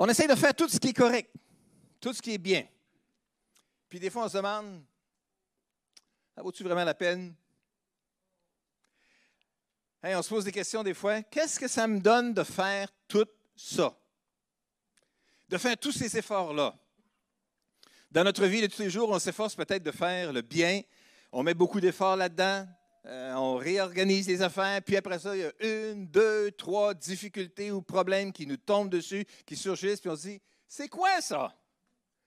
On essaye de faire tout ce qui est correct, tout ce qui est bien. Puis des fois, on se demande, ça vaut-tu vraiment la peine? on se pose des questions des fois. Qu'est-ce que ça me donne de faire tout ça? De faire tous ces efforts-là? Dans notre vie de tous les jours, on s'efforce peut-être de faire le bien. On met beaucoup d'efforts là-dedans. Euh, on réorganise les affaires. Puis après ça, il y a une, deux, trois difficultés ou problèmes qui nous tombent dessus, qui surgissent. Puis on se dit, c'est quoi ça?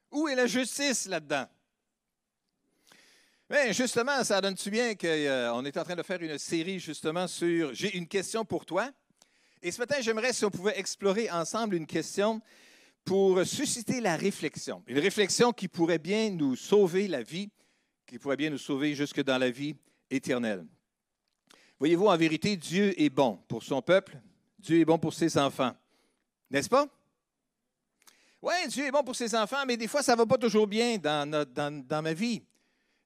Où est la justice là-dedans? Bien, justement, ça donne-tu bien qu'on euh, est en train de faire une série justement sur J'ai une question pour toi. Et ce matin, j'aimerais si on pouvait explorer ensemble une question pour susciter la réflexion. Une réflexion qui pourrait bien nous sauver la vie, qui pourrait bien nous sauver jusque dans la vie Voyez-vous, en vérité, Dieu est bon pour son peuple, Dieu est bon pour ses enfants. N'est-ce pas? Oui, Dieu est bon pour ses enfants, mais des fois, ça ne va pas toujours bien dans ma vie.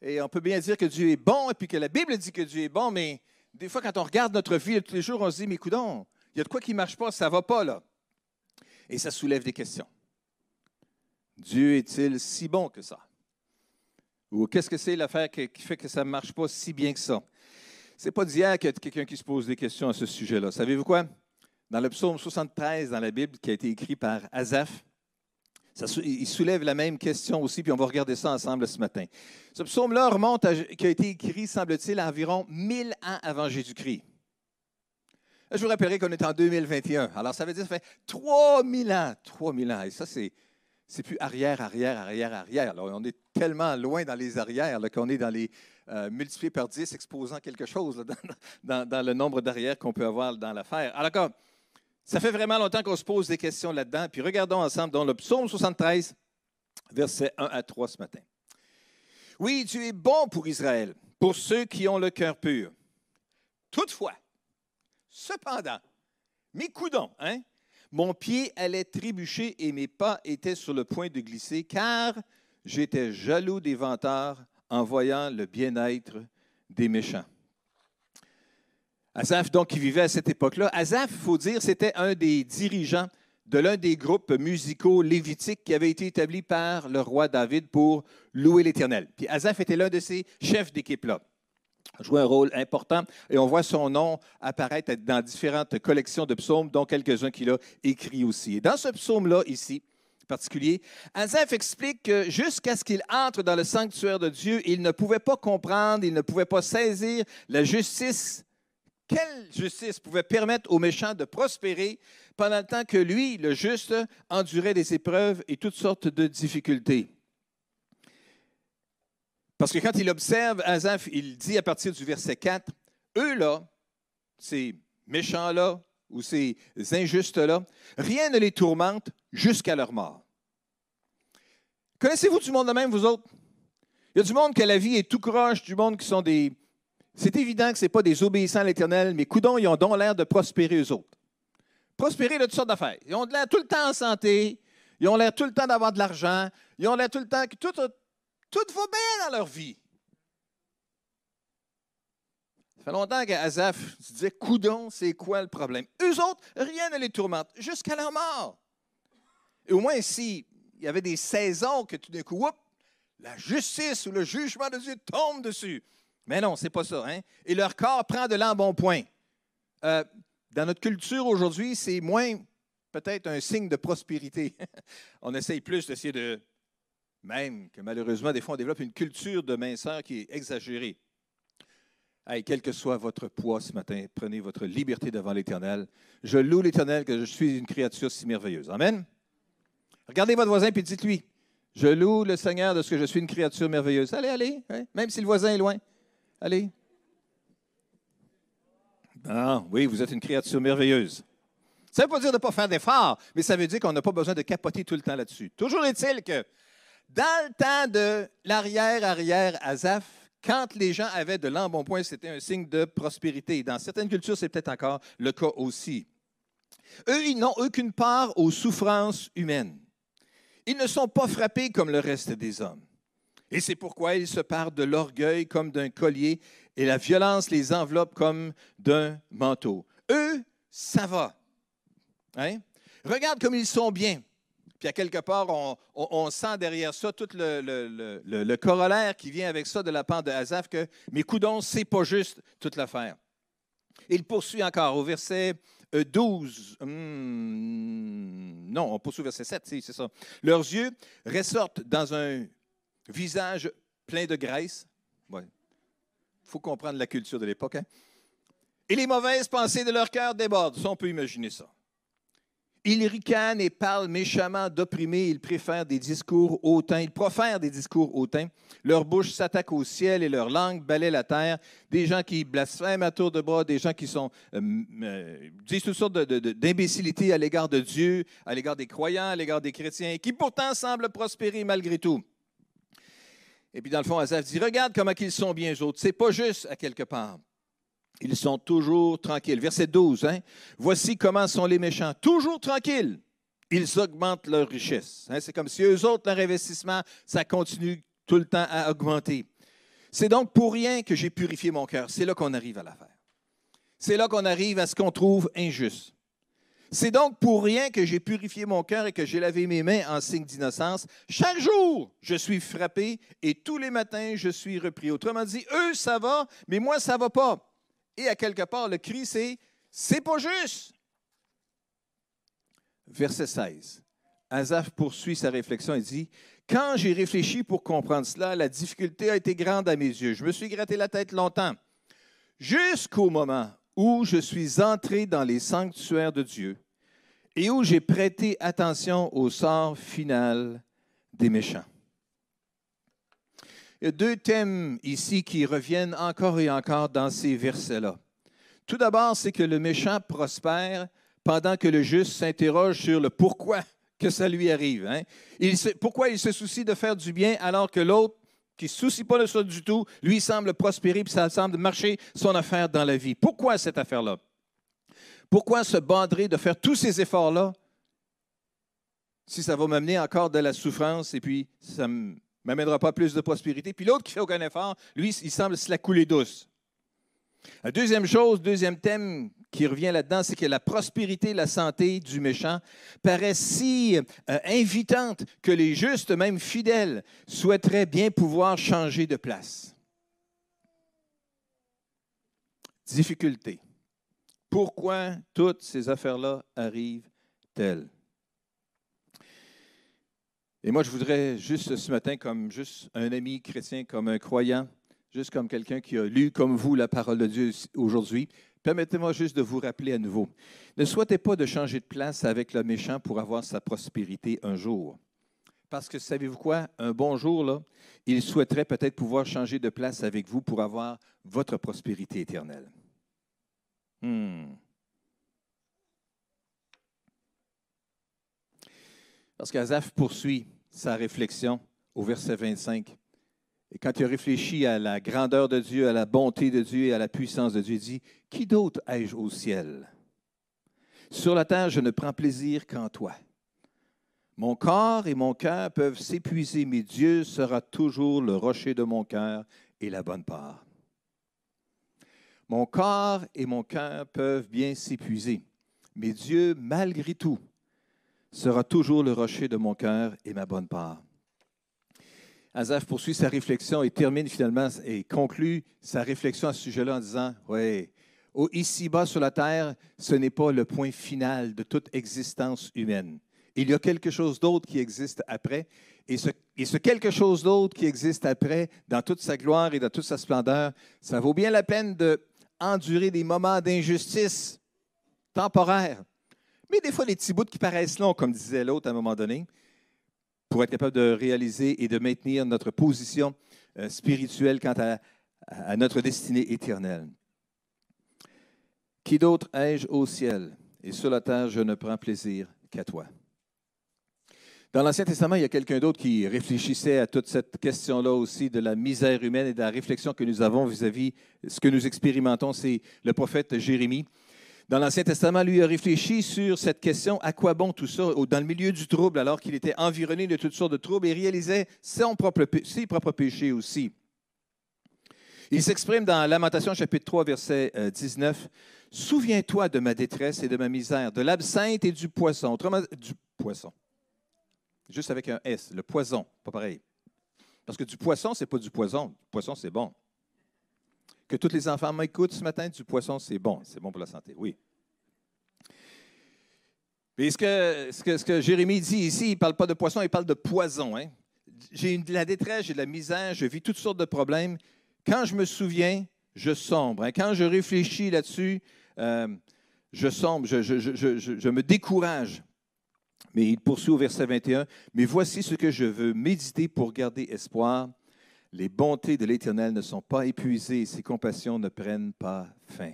Et on peut bien dire que Dieu est bon, et puis que la Bible dit que Dieu est bon, mais des fois, quand on regarde notre vie tous les jours, on se dit, mais coudons, il y a de quoi qui ne marche pas, ça ne va pas là. Et ça soulève des questions. Dieu est-il si bon que ça? Ou qu'est-ce que c'est l'affaire qui fait que ça ne marche pas si bien que ça? Ce n'est pas d'hier qu'il y a quelqu'un qui se pose des questions à ce sujet-là. Savez-vous quoi? Dans le psaume 73 dans la Bible, qui a été écrit par Azaph, il soulève la même question aussi, puis on va regarder ça ensemble ce matin. Ce psaume-là remonte, à, qui a été écrit, semble-t-il, à environ 1000 ans avant Jésus-Christ. Je vous rappellerai qu'on est en 2021. Alors, ça veut dire ça fait 3000 ans. 3000 ans. Et ça, c'est, c'est plus arrière, arrière, arrière, arrière. Alors, on est tellement loin dans les arrières qu'on est dans les euh, multipliés par 10, exposant quelque chose dans, le nombre d'arrières qu'on peut avoir dans l'affaire. Alors, ça fait vraiment longtemps qu'on se pose des questions là-dedans. Puis regardons ensemble dans le psaume 73, versets 1 à 3 ce matin. Oui, tu es bon pour Israël, pour ceux qui ont le cœur pur. Toutefois, cependant, mes coudons, hein, mon pied allait trébucher et mes pas étaient sur le point de glisser, car j'étais jaloux des vantards en voyant le bien-être des méchants. Azaph, donc, qui vivait à cette époque-là. Azaph, il faut dire, c'était un des dirigeants de l'un des groupes musicaux lévitiques qui avait été établi par le roi David pour louer l'Éternel. Puis Azaph était l'un de ces chefs d'équipe-là. Jouait un rôle important et on voit son nom apparaître dans différentes collections de psaumes, dont quelques-uns qu'il a écrits aussi. Et dans ce psaume-là, ici, particulier, Azaph explique que jusqu'à ce qu'il entre dans le sanctuaire de Dieu, il ne pouvait pas comprendre, il ne pouvait pas saisir la justice quelle justice pouvait permettre aux méchants de prospérer pendant le temps que lui, le juste, endurait des épreuves et toutes sortes de difficultés? Parce que quand il observe Azaph, il dit à partir du verset 4, eux-là, ces méchants-là ou ces injustes-là, rien ne les tourmente jusqu'à leur mort. Connaissez-vous du monde de même, vous autres? Il y a du monde que la vie est tout croche, du monde qui sont des, c'est évident que ce n'est pas des obéissants à l'Éternel, mais coudons, ils ont donc l'air de prospérer eux autres. Prospérer de toutes sortes d'affaires. Ils ont l'air tout le temps en santé, ils ont l'air tout le temps d'avoir de l'argent, ils ont l'air tout le temps que tout, tout va bien dans leur vie. Ça fait longtemps qu'Azaph se disait Coudon, c'est quoi le problème? Eux autres, rien ne les tourmente, jusqu'à leur mort. Et au moins, s'il y avait des saisons que tout d'un coup, la justice ou le jugement de Dieu tombe dessus. Mais non, c'est pas ça. Hein? Et leur corps prend de l'embonpoint. Euh, dans notre culture aujourd'hui, c'est moins peut-être un signe de prospérité. on essaye plus d'essayer de, même que malheureusement, des fois, on développe une culture de minceur qui est exagérée. Hey, quel que soit votre poids ce matin, prenez votre liberté devant l'Éternel. Je loue l'Éternel que je suis une créature si merveilleuse. Amen. Regardez votre voisin et dites-lui, je loue le Seigneur de ce que je suis une créature merveilleuse. Allez, allez, hein? même si le voisin est loin. Allez. Ah, oui, vous êtes une créature merveilleuse. Ça ne veut pas dire de ne pas faire d'efforts, mais ça veut dire qu'on n'a pas besoin de capoter tout le temps là-dessus. Toujours est-il que dans le temps de l'arrière-arrière Azaph, quand les gens avaient de l'embonpoint, c'était un signe de prospérité. Dans certaines cultures, c'est peut-être encore le cas aussi. Eux, ils n'ont aucune part aux souffrances humaines. Ils ne sont pas frappés comme le reste des hommes. Et c'est pourquoi ils se parent de l'orgueil comme d'un collier et la violence les enveloppe comme d'un manteau. Eux, ça va. Hein? Regarde comme ils sont bien. Puis à quelque part, on, sent derrière ça tout le, corollaire qui vient avec ça de la part de Azaf que mes coudons, c'est pas juste toute l'affaire. Il poursuit encore au verset 12. Euh, hmm, non, on poursuit au verset 7, c'est ça. Leurs yeux ressortent dans un visage plein de graisse. Il faut comprendre la culture de l'époque. Hein. Et les mauvaises pensées de leur cœur débordent. Ça, on peut imaginer ça. Ils ricanent et parlent méchamment d'opprimés. Ils préfèrent des discours hautains. Ils profèrent des discours hautains. Leur bouche s'attaque au ciel et leur langue balaie la terre. Des gens qui blasphèment à tour de bras, des gens qui sont, euh, euh, disent toutes sortes d'imbécilités à l'égard de Dieu, à l'égard des croyants, à l'égard des chrétiens, qui pourtant semblent prospérer malgré tout. Et puis dans le fond, Azaf dit, regarde comment ils sont bien autres. C'est pas juste à quelque part. Ils sont toujours tranquilles. Verset 12, hein? Voici comment sont les méchants. Toujours tranquilles. Ils augmentent leur richesse. Hein? C'est comme si eux autres, leur investissement, ça continue tout le temps à augmenter. C'est donc pour rien que j'ai purifié mon cœur. C'est là qu'on arrive à l'affaire. C'est là qu'on arrive à ce qu'on trouve injuste. C'est donc pour rien que j'ai purifié mon cœur et que j'ai lavé mes mains en signe d'innocence. Chaque jour, je suis frappé et tous les matins, je suis repris. Autrement dit, eux, ça va, mais moi, ça ne va pas. Et à quelque part, le cri, c'est C'est pas juste. Verset 16. Azaf poursuit sa réflexion et dit Quand j'ai réfléchi pour comprendre cela, la difficulté a été grande à mes yeux. Je me suis gratté la tête longtemps, jusqu'au moment où je suis entré dans les sanctuaires de Dieu et où j'ai prêté attention au sort final des méchants. Il y a deux thèmes ici qui reviennent encore et encore dans ces versets-là. Tout d'abord, c'est que le méchant prospère pendant que le juste s'interroge sur le pourquoi que ça lui arrive. Hein. pourquoi il se soucie de faire du bien alors que l'autre, qui ne se soucie pas de ça du tout, lui semble prospérer et ça semble marcher son affaire dans la vie. Pourquoi cette affaire-là? Pourquoi se bandrer de faire tous ces efforts-là si ça va m'amener encore de la souffrance et puis ça me m'amènera pas plus de prospérité. Puis l'autre qui fait aucun effort, lui, il semble se la couler douce. La deuxième chose, deuxième thème qui revient là-dedans, c'est que la prospérité, la santé du méchant paraît si euh, invitante que les justes, même fidèles, souhaiteraient bien pouvoir changer de place. Difficulté. Pourquoi toutes ces affaires-là arrivent-elles? Et moi, je voudrais juste ce matin, comme juste un ami chrétien, comme un croyant, juste comme quelqu'un qui a lu comme vous la parole de Dieu aujourd'hui, permettez-moi juste de vous rappeler à nouveau. Ne souhaitez pas de changer de place avec le méchant pour avoir sa prospérité un jour. Parce que savez-vous quoi? Un bon jour, il souhaiterait peut-être pouvoir changer de place avec vous pour avoir votre prospérité éternelle. Hmm. Parce qu'Azaf poursuit sa réflexion au verset 25. Et quand il a réfléchi à la grandeur de Dieu, à la bonté de Dieu et à la puissance de Dieu, il dit, Qui d'autre ai-je au ciel? Sur la terre, je ne prends plaisir qu'en toi. Mon corps et mon cœur peuvent s'épuiser, mais Dieu sera toujours le rocher de mon cœur et la bonne part. Mon corps et mon cœur peuvent bien s'épuiser, mais Dieu, malgré tout, sera toujours le rocher de mon cœur et ma bonne part. Azaf poursuit sa réflexion et termine finalement et conclut sa réflexion à ce sujet-là en disant, oui, ici-bas sur la terre, ce n'est pas le point final de toute existence humaine. Il y a quelque chose d'autre qui existe après. Et ce, et ce quelque chose d'autre qui existe après, dans toute sa gloire et dans toute sa splendeur, ça vaut bien la peine d'endurer des moments d'injustice temporaires mais des fois, les petits bouts qui paraissent longs, comme disait l'autre à un moment donné, pour être capable de réaliser et de maintenir notre position euh, spirituelle quant à, à notre destinée éternelle. Qui d'autre ai-je au ciel? Et sur la terre, je ne prends plaisir qu'à toi. Dans l'Ancien Testament, il y a quelqu'un d'autre qui réfléchissait à toute cette question-là aussi de la misère humaine et de la réflexion que nous avons vis-à-vis de ce que nous expérimentons. C'est le prophète Jérémie dans l'Ancien Testament, lui a réfléchi sur cette question, à quoi bon tout ça, dans le milieu du trouble, alors qu'il était environné de toutes sortes de troubles et réalisait ses propres péchés aussi. Il s'exprime dans Lamentation chapitre 3, verset 19. Euh, Souviens-toi de ma détresse et de ma misère, de l'absinthe et du poisson. Autrement, du poisson. juste avec un S, le poison, pas pareil. Parce que du poisson, ce n'est pas du poison. Du poisson, c'est bon. Que tous les enfants m'écoutent ce matin, du poisson, c'est bon. C'est bon pour la santé, oui. Mais ce que, Jérémie dit ici, il ne parle pas de poisson, il parle de poison. Hein. J'ai de la détresse, j'ai de la misère, je vis toutes sortes de problèmes. Quand je me souviens, je sombre. Hein. Quand je réfléchis là-dessus, euh, je sombre, je, je, me décourage. Mais il poursuit au verset 21, Mais voici ce que je veux méditer pour garder espoir. Les bontés de l'Éternel ne sont pas épuisées et ses compassions ne prennent pas fin.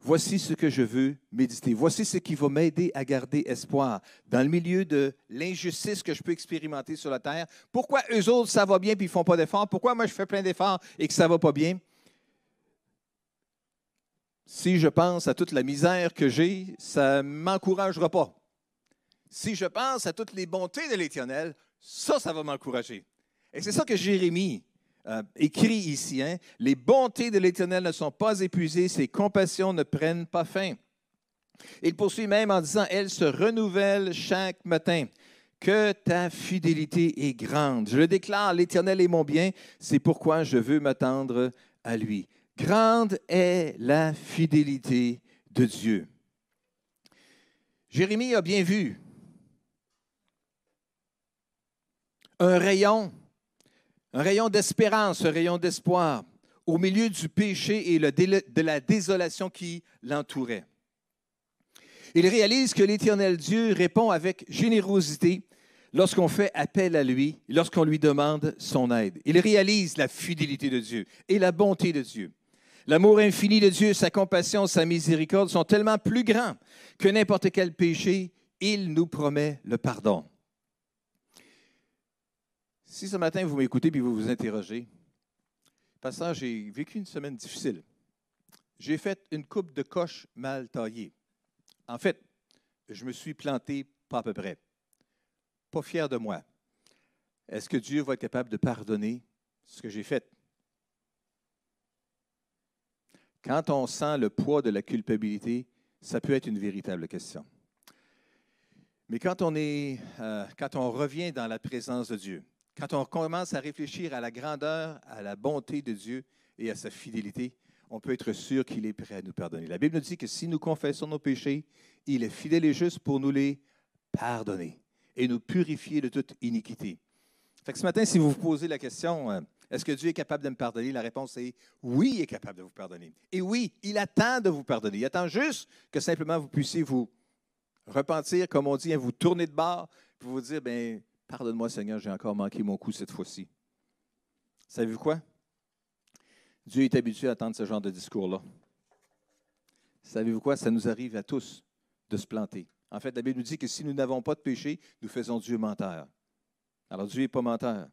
Voici ce que je veux méditer. Voici ce qui va m'aider à garder espoir dans le milieu de l'injustice que je peux expérimenter sur la terre. Pourquoi eux autres, ça va bien puis ils font pas d'efforts? Pourquoi moi, je fais plein d'efforts et que ça va pas bien? Si je pense à toute la misère que j'ai, ça ne m'encouragera pas. Si je pense à toutes les bontés de l'Éternel, ça, ça va m'encourager. Et c'est ça que Jérémie euh, écrit ici. Hein. Les bontés de l'Éternel ne sont pas épuisées, ses compassions ne prennent pas fin. Il poursuit même en disant, elles se renouvellent chaque matin. Que ta fidélité est grande. Je le déclare, l'Éternel est mon bien, c'est pourquoi je veux m'attendre à lui. Grande est la fidélité de Dieu. Jérémie a bien vu un rayon, un rayon d'espérance, un rayon d'espoir au milieu du péché et de la désolation qui l'entourait. Il réalise que l'Éternel Dieu répond avec générosité lorsqu'on fait appel à lui, lorsqu'on lui demande son aide. Il réalise la fidélité de Dieu et la bonté de Dieu. L'amour infini de Dieu, sa compassion, sa miséricorde sont tellement plus grands que n'importe quel péché. Il nous promet le pardon. Si ce matin vous m'écoutez et vous vous interrogez, passant, j'ai vécu une semaine difficile. J'ai fait une coupe de coche mal taillée. En fait, je me suis planté pas à peu près. Pas fier de moi. Est-ce que Dieu va être capable de pardonner ce que j'ai fait? Quand on sent le poids de la culpabilité, ça peut être une véritable question. Mais quand on, est, euh, quand on revient dans la présence de Dieu, quand on commence à réfléchir à la grandeur, à la bonté de Dieu et à sa fidélité, on peut être sûr qu'il est prêt à nous pardonner. La Bible nous dit que si nous confessons nos péchés, il est fidèle et juste pour nous les pardonner et nous purifier de toute iniquité. Ce matin, si vous vous posez la question, euh, est-ce que Dieu est capable de me pardonner? La réponse est oui, il est capable de vous pardonner. Et oui, il attend de vous pardonner. Il attend juste que simplement vous puissiez vous repentir, comme on dit, hein, vous tourner de bord, pour vous dire, ben, pardonne-moi Seigneur, j'ai encore manqué mon coup cette fois-ci. Savez-vous quoi? Dieu est habitué à attendre ce genre de discours-là. Savez-vous quoi? Ça nous arrive à tous de se planter. En fait, la Bible nous dit que si nous n'avons pas de péché, nous faisons Dieu menteur. Alors Dieu n'est pas menteur.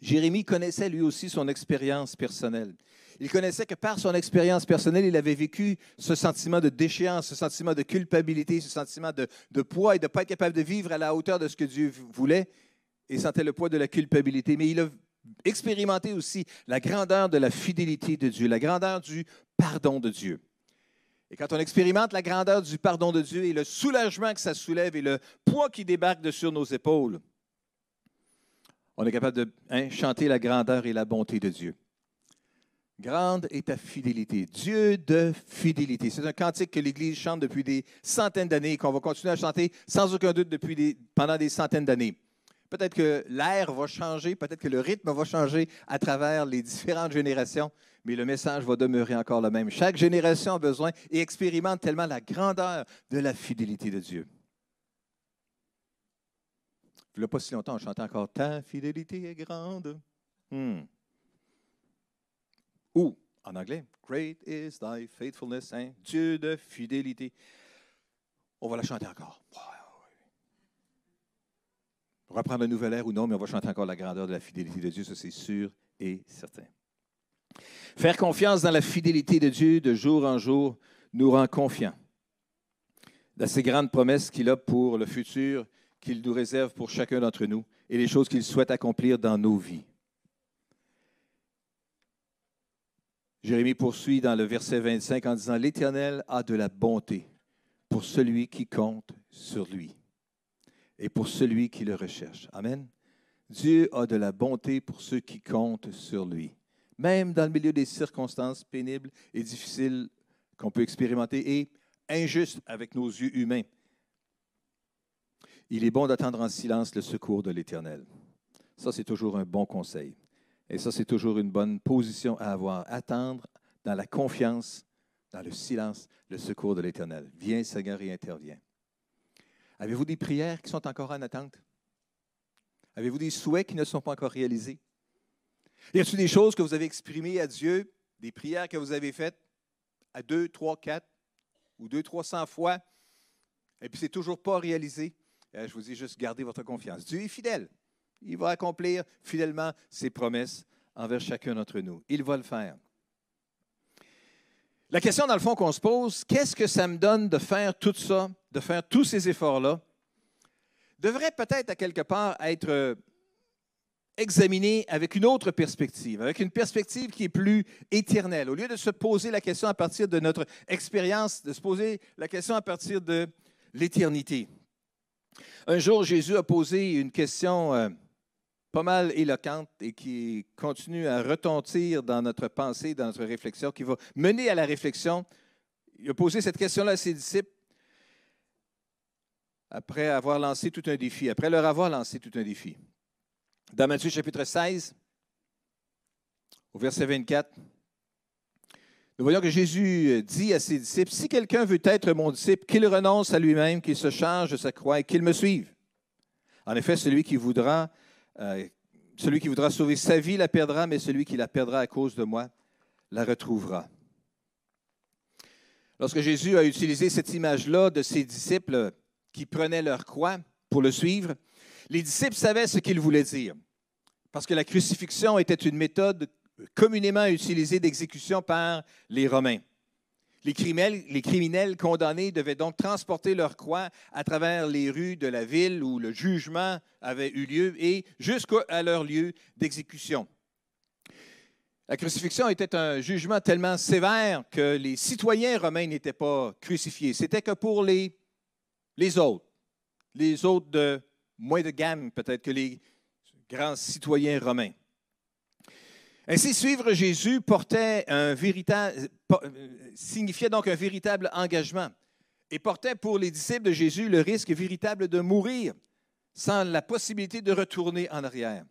Jérémie connaissait lui aussi son expérience personnelle. Il connaissait que par son expérience personnelle, il avait vécu ce sentiment de déchéance, ce sentiment de culpabilité, ce sentiment de, poids et de ne pas être capable de vivre à la hauteur de ce que Dieu voulait et sentait le poids de la culpabilité. Mais il a expérimenté aussi la grandeur de la fidélité de Dieu, la grandeur du pardon de Dieu. Et quand on expérimente la grandeur du pardon de Dieu et le soulagement que ça soulève et le poids qui débarque de sur nos épaules, on est capable de hein, chanter la grandeur et la bonté de Dieu. Grande est ta fidélité, Dieu de fidélité. C'est un cantique que l'Église chante depuis des centaines d'années et qu'on va continuer à chanter sans aucun doute depuis pendant des centaines d'années. Peut-être que l'air va changer, peut-être que le rythme va changer à travers les différentes générations, mais le message va demeurer encore le même. Chaque génération a besoin et expérimente tellement la grandeur de la fidélité de Dieu. Il n'y pas si longtemps, on chantait encore Ta fidélité est grande. Hmm. Ou, en anglais, Great is thy faithfulness, hein? Dieu de fidélité. On va la chanter encore. On va prendre un nouvel air ou non, mais on va chanter encore la grandeur de la fidélité de Dieu, ça c'est sûr et certain. Faire confiance dans la fidélité de Dieu de jour en jour nous rend confiants dans ces grandes promesses qu'il a pour le futur qu'il nous réserve pour chacun d'entre nous et les choses qu'il souhaite accomplir dans nos vies. Jérémie poursuit dans le verset 25 en disant, L'Éternel a de la bonté pour celui qui compte sur lui. et pour celui qui le recherche. Amen. Dieu a de la bonté pour ceux qui comptent sur lui. Même dans le milieu des circonstances pénibles et difficiles qu'on peut expérimenter et injustes avec nos yeux humains, il est bon d'attendre en silence le secours de l'Éternel. Ça, c'est toujours un bon conseil. Et ça, c'est toujours une bonne position à avoir. Attendre dans la confiance, dans le silence, le secours de l'Éternel. Viens, Seigneur, et interviens. Avez-vous des prières qui sont encore en attente? Avez-vous des souhaits qui ne sont pas encore réalisés? Y a-t-il des choses que vous avez exprimées à Dieu, des prières que vous avez faites à deux, trois, quatre ou deux, trois cents fois, et puis c'est toujours pas réalisé? Euh, je vous dis juste, gardez votre confiance. Dieu est fidèle. Il va accomplir fidèlement ses promesses envers chacun d'entre nous. Il va le faire. La question, dans le fond, qu'on se pose, qu'est-ce que ça me donne de faire tout ça, de faire tous ces efforts-là, devrait peut-être à quelque part être euh, examiné avec une autre perspective, avec une perspective qui est plus éternelle. Au lieu de se poser la question à partir de notre expérience, de se poser la question à partir de l'éternité. Un jour, Jésus a posé une question euh, pas mal éloquente et qui continue à retentir dans notre pensée, dans notre réflexion, qui va mener à la réflexion. Il a posé cette question-là à ses disciples après avoir lancé tout un défi, après leur avoir lancé tout un défi. Dans Matthieu chapitre 16, au verset 24, nous voyons que Jésus dit à ses disciples, si quelqu'un veut être mon disciple, qu'il renonce à lui-même, qu'il se charge de sa croix et qu'il me suive. En effet, celui qui voudra, euh, celui qui voudra sauver sa vie la perdra, mais celui qui la perdra à cause de moi la retrouvera. Lorsque Jésus a utilisé cette image-là de ses disciples qui prenaient leur croix pour le suivre, les disciples savaient ce qu'il voulait dire. Parce que la crucifixion était une méthode communément utilisé d'exécution par les Romains. Les criminels, condamnés devaient donc transporter leur croix à travers les rues de la ville où le jugement avait eu lieu et jusqu'à leur lieu d'exécution. La crucifixion était un jugement tellement sévère que les citoyens romains n'étaient pas crucifiés. C'était que pour les, les autres, les autres de moins de gamme peut-être que les grands citoyens romains. Ainsi, suivre Jésus portait un véritable, signifiait donc un véritable engagement et portait pour les disciples de Jésus le risque véritable de mourir sans la possibilité de retourner en arrière.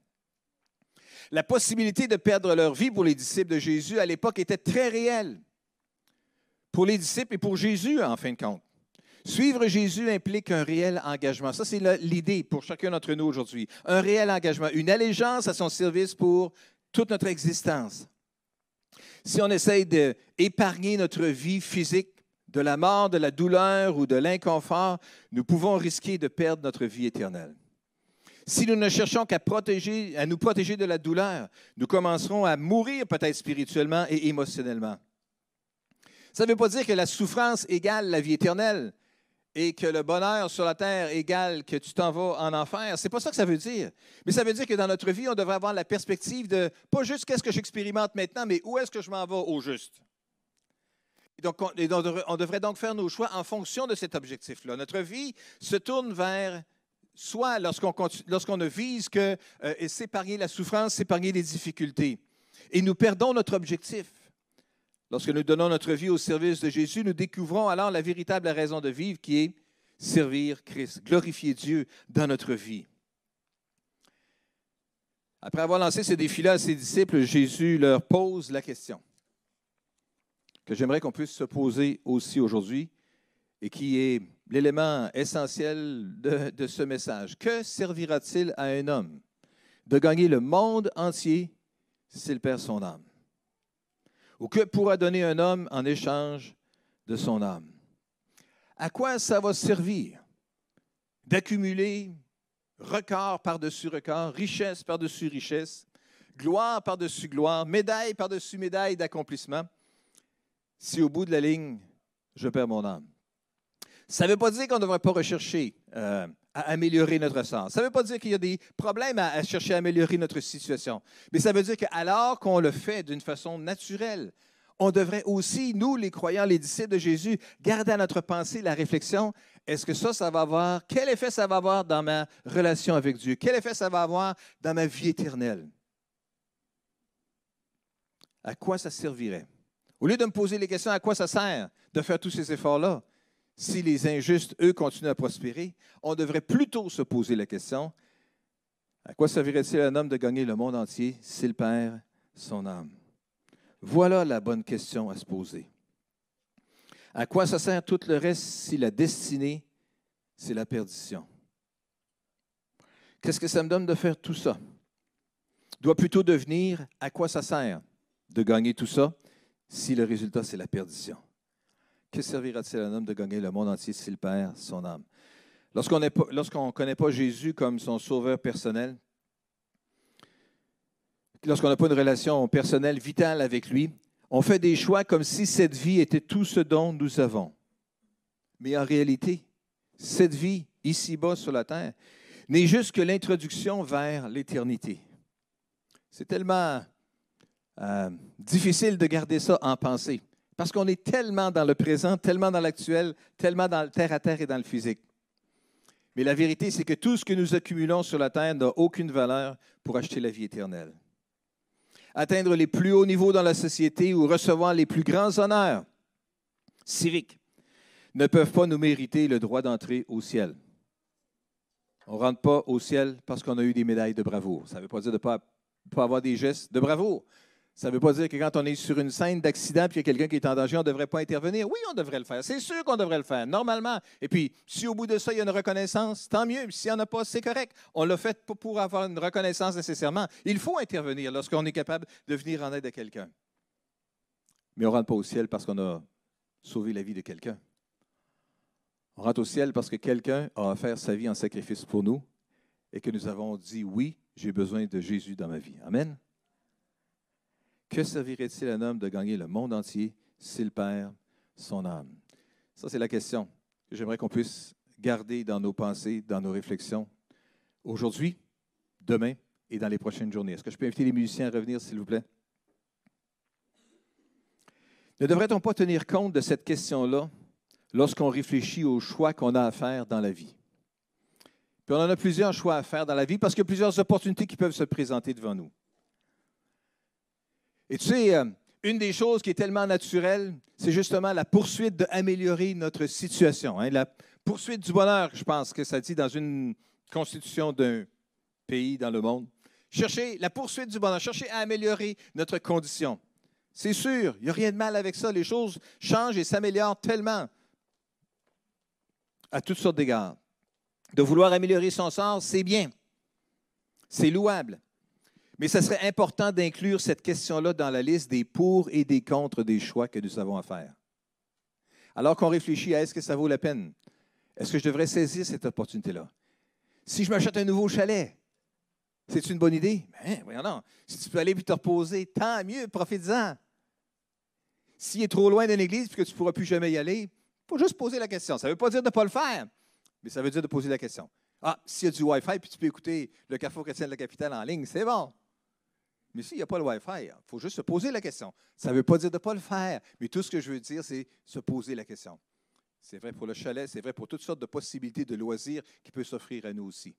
La possibilité de perdre leur vie pour les disciples de Jésus à l'époque était très réelle. Pour les disciples et pour Jésus, en fin de compte. Suivre Jésus implique un réel engagement. Ça, c'est l'idée pour chacun d'entre nous aujourd'hui. Un réel engagement, une allégeance à son service pour toute notre existence. Si on essaye d'épargner notre vie physique de la mort, de la douleur ou de l'inconfort, nous pouvons risquer de perdre notre vie éternelle. Si nous ne cherchons qu'à nous protéger de la douleur, nous commencerons à mourir peut-être spirituellement et émotionnellement. Ça ne veut pas dire que la souffrance égale la vie éternelle et que le bonheur sur la terre égale que tu t'en vas en enfer. C'est pas ça que ça veut dire. Mais ça veut dire que dans notre vie, on devrait avoir la perspective de pas juste qu'est-ce que j'expérimente maintenant, mais où est-ce que je m'en vais au juste. Donc, on, devrait donc faire nos choix en fonction de cet objectif-là. Notre vie se tourne vers soit lorsqu'on lorsqu'on ne vise que euh, s'épargner la souffrance, s'épargner les difficultés. Et nous perdons notre objectif. Lorsque nous donnons notre vie au service de Jésus, nous découvrons alors la véritable raison de vivre qui est servir Christ, glorifier Dieu dans notre vie. Après avoir lancé ce défi-là à ses disciples, Jésus leur pose la question que j'aimerais qu'on puisse se poser aussi aujourd'hui et qui est l'élément essentiel de, ce message. Que servira-t-il à un homme de gagner le monde entier s'il perd son âme? Ou que pourra donner un homme en échange de son âme? À quoi ça va servir d'accumuler record par-dessus record, richesse par-dessus richesse, gloire par-dessus gloire, médaille par-dessus médaille d'accomplissement, si au bout de la ligne, je perds mon âme? Ça ne veut pas dire qu'on ne devrait pas rechercher euh, à améliorer notre sens. Ça ne veut pas dire qu'il y a des problèmes à, chercher à améliorer notre situation. Mais ça veut dire qu'alors qu'on le fait d'une façon naturelle, on devrait aussi, nous, les croyants, les disciples de Jésus, garder à notre pensée la réflexion, est-ce que ça, ça va avoir, quel effet ça va avoir dans ma relation avec Dieu? Quel effet ça va avoir dans ma vie éternelle? À quoi ça servirait? Au lieu de me poser les questions, à quoi ça sert de faire tous ces efforts-là? Si les injustes, eux, continuent à prospérer, on devrait plutôt se poser la question, à quoi servirait-il un homme de gagner le monde entier s'il perd son âme? Voilà la bonne question à se poser. À quoi ça sert tout le reste si la destinée, c'est la perdition? Qu'est-ce que ça me donne de faire tout ça? Doit plutôt devenir à quoi ça sert de gagner tout ça si le résultat, c'est la perdition? Que servira-t-il à un homme de gagner le monde entier s'il perd son âme? Lorsqu'on ne connaît pas Jésus comme son sauveur personnel, lorsqu'on n'a pas une relation personnelle vitale avec lui, on fait des choix comme si cette vie était tout ce dont nous avons. Mais en réalité, cette vie, ici-bas sur la terre, n'est juste que l'introduction vers l'éternité. C'est tellement euh, difficile de garder ça en pensée, parce qu'on est tellement dans le présent, tellement dans l'actuel, tellement dans le terre à terre et dans le physique. Mais la vérité, c'est que tout ce que nous accumulons sur la terre n'a aucune valeur pour acheter la vie éternelle atteindre les plus hauts niveaux dans la société ou recevoir les plus grands honneurs civiques ne peuvent pas nous mériter le droit d'entrer au ciel. On ne rentre pas au ciel parce qu'on a eu des médailles de bravoure. Ça ne veut pas dire de ne pas, pas avoir des gestes de bravoure. Ça ne veut pas dire que quand on est sur une scène d'accident et qu'il y a quelqu'un qui est en danger, on ne devrait pas intervenir. Oui, on devrait le faire. C'est sûr qu'on devrait le faire, normalement. Et puis, si au bout de ça, il y a une reconnaissance, tant mieux. S'il n'y en a pas, c'est correct. On l'a fait pas pour avoir une reconnaissance nécessairement. Il faut intervenir lorsqu'on est capable de venir en aide à quelqu'un. Mais on ne rentre pas au ciel parce qu'on a sauvé la vie de quelqu'un. On rentre au ciel parce que quelqu'un a offert sa vie en sacrifice pour nous et que nous avons dit oui, j'ai besoin de Jésus dans ma vie. Amen. Que servirait-il à un homme de gagner le monde entier s'il perd son âme? Ça, c'est la question que j'aimerais qu'on puisse garder dans nos pensées, dans nos réflexions, aujourd'hui, demain et dans les prochaines journées. Est-ce que je peux inviter les musiciens à revenir, s'il vous plaît? Ne devrait-on pas tenir compte de cette question-là lorsqu'on réfléchit aux choix qu'on a à faire dans la vie? Puis on en a plusieurs choix à faire dans la vie parce qu'il y a plusieurs opportunités qui peuvent se présenter devant nous. Et tu sais, euh, une des choses qui est tellement naturelle, c'est justement la poursuite d'améliorer notre situation. Hein. La poursuite du bonheur, je pense que ça dit dans une constitution d'un pays dans le monde. Chercher la poursuite du bonheur, chercher à améliorer notre condition. C'est sûr, il n'y a rien de mal avec ça. Les choses changent et s'améliorent tellement à toutes sortes d'égards. De vouloir améliorer son sort, c'est bien. C'est louable. Mais ce serait important d'inclure cette question-là dans la liste des pour et des contre des choix que nous avons à faire. Alors qu'on réfléchit à est-ce que ça vaut la peine? Est-ce que je devrais saisir cette opportunité-là? Si je m'achète un nouveau chalet, c'est une bonne idée? Ben, voyons non. Si tu peux aller puis te reposer, tant mieux, profites-en. S'il est trop loin d'une église et que tu ne pourras plus jamais y aller, il faut juste poser la question. Ça ne veut pas dire de ne pas le faire, mais ça veut dire de poser la question. Ah, s'il y a du Wi-Fi puis tu peux écouter le Carrefour chrétien de la capitale en ligne, c'est bon. Mais s'il n'y a pas le Wi-Fi, il faut juste se poser la question. Ça ne veut pas dire de ne pas le faire, mais tout ce que je veux dire, c'est se poser la question. C'est vrai pour le chalet, c'est vrai pour toutes sortes de possibilités de loisirs qui peuvent s'offrir à nous aussi.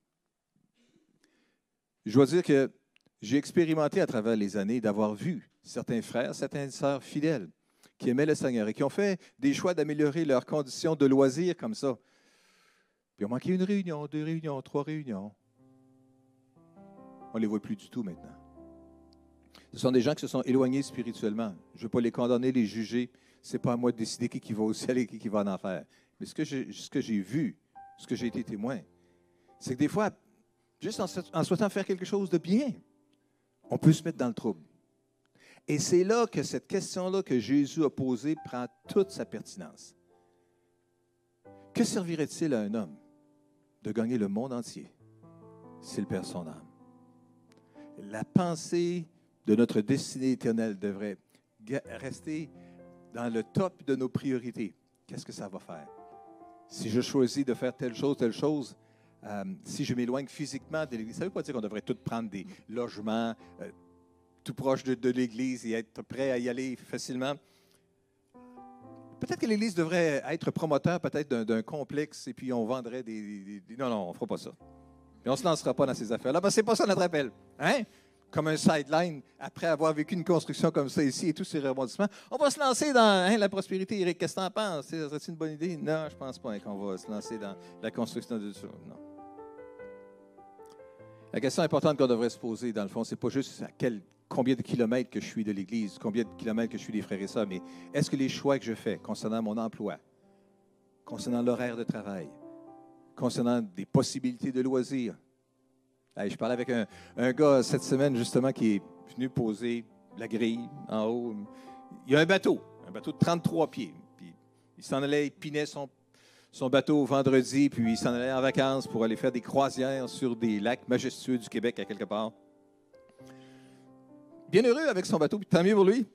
Je dois dire que j'ai expérimenté à travers les années d'avoir vu certains frères, certaines sœurs fidèles qui aimaient le Seigneur et qui ont fait des choix d'améliorer leurs conditions de loisirs comme ça. Puis ont manqué une réunion, deux réunions, trois réunions. On ne les voit plus du tout maintenant. Ce sont des gens qui se sont éloignés spirituellement. Je ne veux pas les condamner, les juger. Ce n'est pas à moi de décider qui, va au ciel et qui, va en enfer. Mais ce que j'ai vu, ce que j'ai été témoin, c'est que des fois, juste en, souhaitant faire quelque chose de bien, on peut se mettre dans le trouble. Et c'est là que cette question-là que Jésus a posée prend toute sa pertinence. Que servirait-il à un homme de gagner le monde entier s'il perd son âme? La pensée de notre destinée éternelle devrait rester dans le top de nos priorités. Qu'est-ce que ça va faire? Si je choisis de faire telle chose, telle chose, euh, si je m'éloigne physiquement de l'Église, ça ne veut pas dire qu'on devrait tous prendre des logements, euh, tout proche de, l'Église et être prêt à y aller facilement. Peut-être que l'Église devrait être promoteur peut-être d'un complexe et puis on vendrait des, Non, non, on ne fera pas ça. Et on ne se lancera pas dans ces affaires-là. Ce n'est pas ça notre appel. Hein? Comme un sideline, après avoir vécu une construction comme ça ici et tous ces rebondissements, on va se lancer dans hein, la prospérité. Eric, qu'est-ce que tu en penses? C'est une bonne idée? Non, je ne pense pas qu'on va se lancer dans la construction de ça. Non. La question importante qu'on devrait se poser, dans le fond, c'est pas juste combien de kilomètres que je suis de l'Église, combien de kilomètres que je suis des frères et sœurs, mais est-ce que les choix que je fais concernant mon emploi, concernant l'horaire de travail, concernant des possibilités de loisirs. Je parlais avec un, gars cette semaine, justement, qui est venu poser la grille en haut. Il y a un bateau, un bateau de 33 pieds. Puis il s'en allait, il pinait son bateau vendredi, puis il s'en allait en vacances pour aller faire des croisières sur des lacs majestueux du Québec à quelque part. Bien heureux avec son bateau, puis tant mieux pour lui.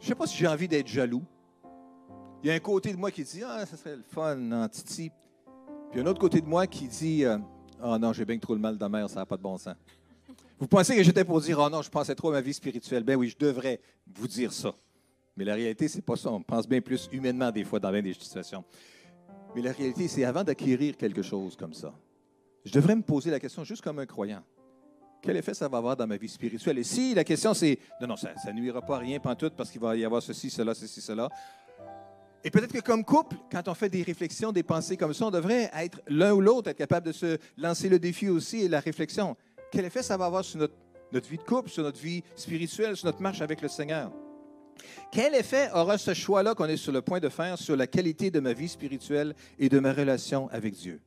Je ne sais pas si j'ai envie d'être jaloux. Il y a un côté de moi qui dit Ah, ça serait le fun en Titi. Puis un autre côté de moi qui dit Ah oh non, j'ai bien trop le mal de mer, ça n'a pas de bon sens. Vous pensez que j'étais pour dire Oh non, je pensais trop à ma vie spirituelle. Ben oui, je devrais vous dire ça. Mais la réalité, c'est pas ça. On pense bien plus humainement des fois dans bien des situations. Mais la réalité, c'est avant d'acquérir quelque chose comme ça, je devrais me poser la question juste comme un croyant. Quel effet ça va avoir dans ma vie spirituelle? Et si la question c'est non, non, ça ne nuira pas à rien pantoute parce qu'il va y avoir ceci, cela, ceci, cela. Et peut-être que comme couple, quand on fait des réflexions, des pensées comme ça, on devrait être l'un ou l'autre, être capable de se lancer le défi aussi et la réflexion. Quel effet ça va avoir sur notre, notre vie de couple, sur notre vie spirituelle, sur notre marche avec le Seigneur? Quel effet aura ce choix-là qu'on est sur le point de faire sur la qualité de ma vie spirituelle et de ma relation avec Dieu?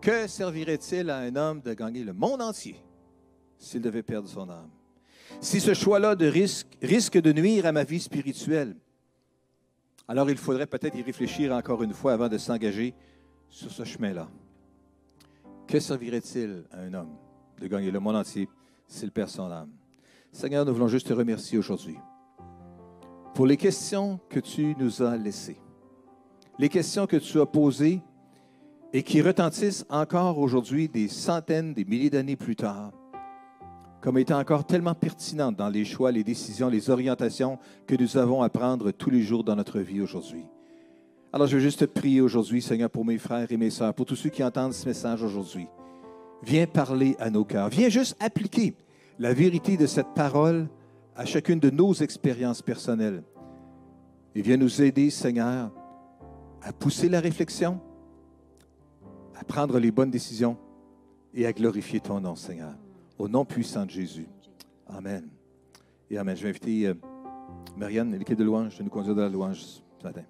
Que servirait-il à un homme de gagner le monde entier s'il devait perdre son âme? Si ce choix-là de risque, risque de nuire à ma vie spirituelle, alors il faudrait peut-être y réfléchir encore une fois avant de s'engager sur ce chemin-là. Que servirait-il à un homme de gagner le monde entier s'il perd son âme? Seigneur, nous voulons juste te remercier aujourd'hui pour les questions que tu nous as laissées, les questions que tu as posées et qui retentissent encore aujourd'hui des centaines, des milliers d'années plus tard, comme étant encore tellement pertinentes dans les choix, les décisions, les orientations que nous avons à prendre tous les jours dans notre vie aujourd'hui. Alors je veux juste te prier aujourd'hui, Seigneur, pour mes frères et mes sœurs, pour tous ceux qui entendent ce message aujourd'hui. Viens parler à nos cœurs. Viens juste appliquer la vérité de cette parole à chacune de nos expériences personnelles. Et viens nous aider, Seigneur, à pousser la réflexion, à prendre les bonnes décisions et à glorifier ton nom, Seigneur. Au nom puissant de Jésus. Amen. Et Amen. Je vais inviter euh, Marianne et l'équipe de louange de nous conduire dans la louange ce matin.